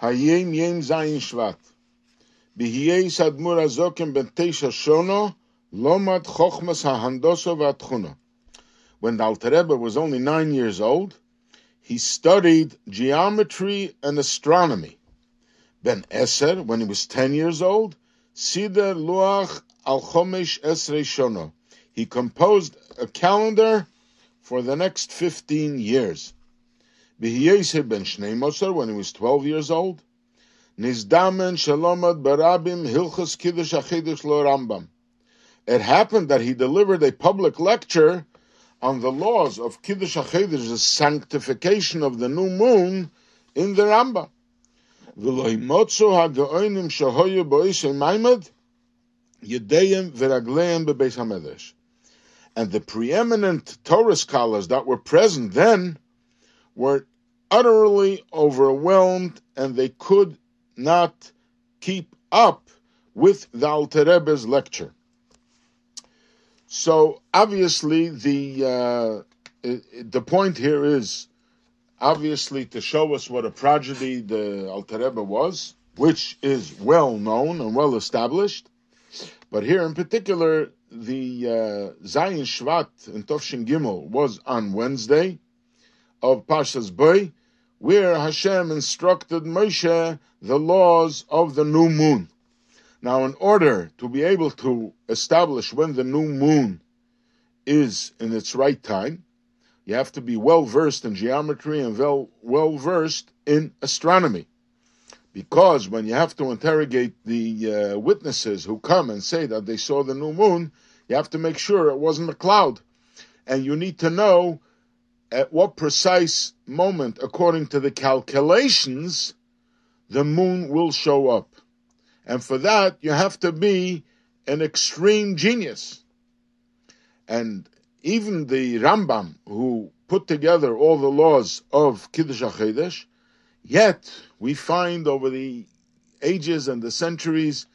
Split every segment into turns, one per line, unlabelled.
Hayom Yom Zayin Shvat. Bihiyei Sadmur Azokim Ben Teisha Shono, Lomad Chochmas HaHandoso V'Atchuna. When the Alter Rebbe was only nine years old, he studied geometry and astronomy. Ben Eser, when he was ten years old, Sider Luach Al Chomesh Esrei Shono. He composed a calendar for the next 15 years. B'hiyeser ben Shnei when he was 12 years old, Nizdamen Shalomad Barabim Hilchas Kiddush HaChodesh Lo Rambam. It happened that he delivered a public lecture on the laws of Kiddush HaChodesh, the sanctification of the new moon, in the Rambam. And the preeminent Torah scholars that were present then were utterly overwhelmed and they could not keep up with the Alter Rebbe's lecture. So obviously the uh, the point here is obviously to show us what a prodigy the Alter Rebbe was, which is well known and well established. But here in particular, the uh, Zayin Shvat in Tovshin Gimel was on Wednesday of Parshas Bo, where Hashem instructed Moshe the laws of the new moon. Now, in order to be able to establish when the new moon is in its right time, you have to be well versed in geometry and well versed in astronomy. Because when you have to interrogate the uh, witnesses who come and say that they saw the new moon, you have to make sure it wasn't a cloud. And you need to know at what precise moment, according to the calculations, the moon will show up. And for that, you have to be an extreme genius. And even the Rambam, who put together all the laws of Kiddush HaChodesh, yet we find over the ages and the centuries,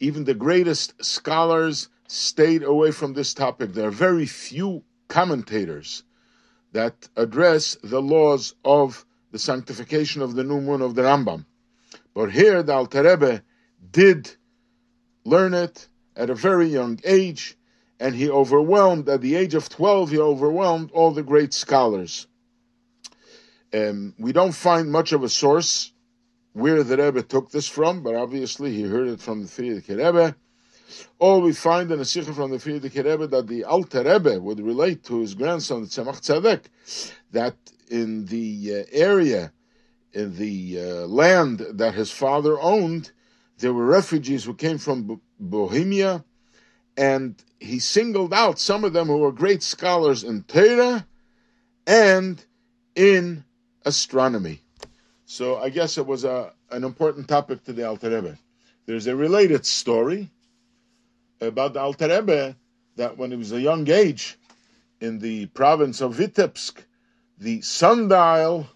even the greatest scholars stayed away from this topic. There are very few commentators that address the laws of the sanctification of the new moon of the Rambam. But here the Alter Rebbe did learn it at a very young age, and he overwhelmed, at the age of 12, he overwhelmed all the great scholars. Um, we don't find much of a source where the Rebbe took this from, but obviously he heard it from the Frierdiker Rebbe. All we find in a sikha from the Frierdiker Rebbe that the Alter Rebbe would relate to his grandson, the Tzemach Tzedek, that in the uh, area, in the uh, land that his father owned, there were refugees who came from Bohemia, and he singled out some of them who were great scholars in Torah and in astronomy. So I guess it was a, an important topic to the Alter Rebbe. There's a related story about the Alter Rebbe that when he was a young age in the province of Vitebsk, the sundial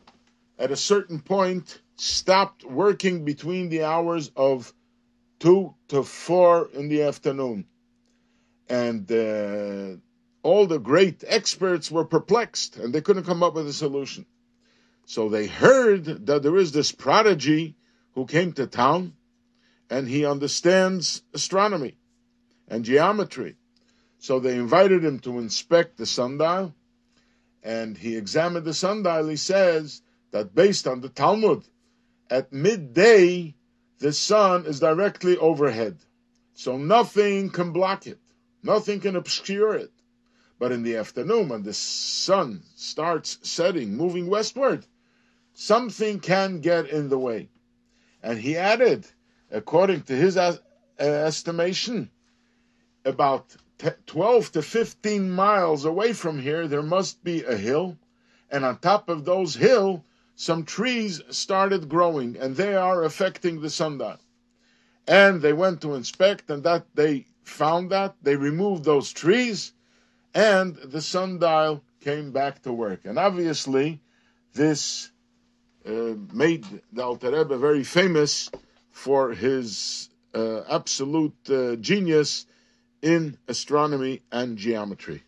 at a certain point stopped working between the hours of two to four in the afternoon. And uh, all the great experts were perplexed and they couldn't come up with a solution. So they heard that there is this prodigy who came to town and he understands astronomy and geometry. So they invited him to inspect the sundial and he examined the sundial. He says that based on the Talmud, at midday, the sun is directly overhead. So nothing can block it. Nothing can obscure it. But in the afternoon, when the sun starts setting, moving westward, something can get in the way. And he added, according to his uh, estimation, about 12 to 15 miles away from here, there must be a hill. And on top of those hill, some trees started growing and they are affecting the sundial. And they went to inspect and that they found that. They removed those trees and the sundial came back to work. And obviously, this uh, made the Alter Rebbe very famous for his uh, absolute uh, genius in astronomy and geometry.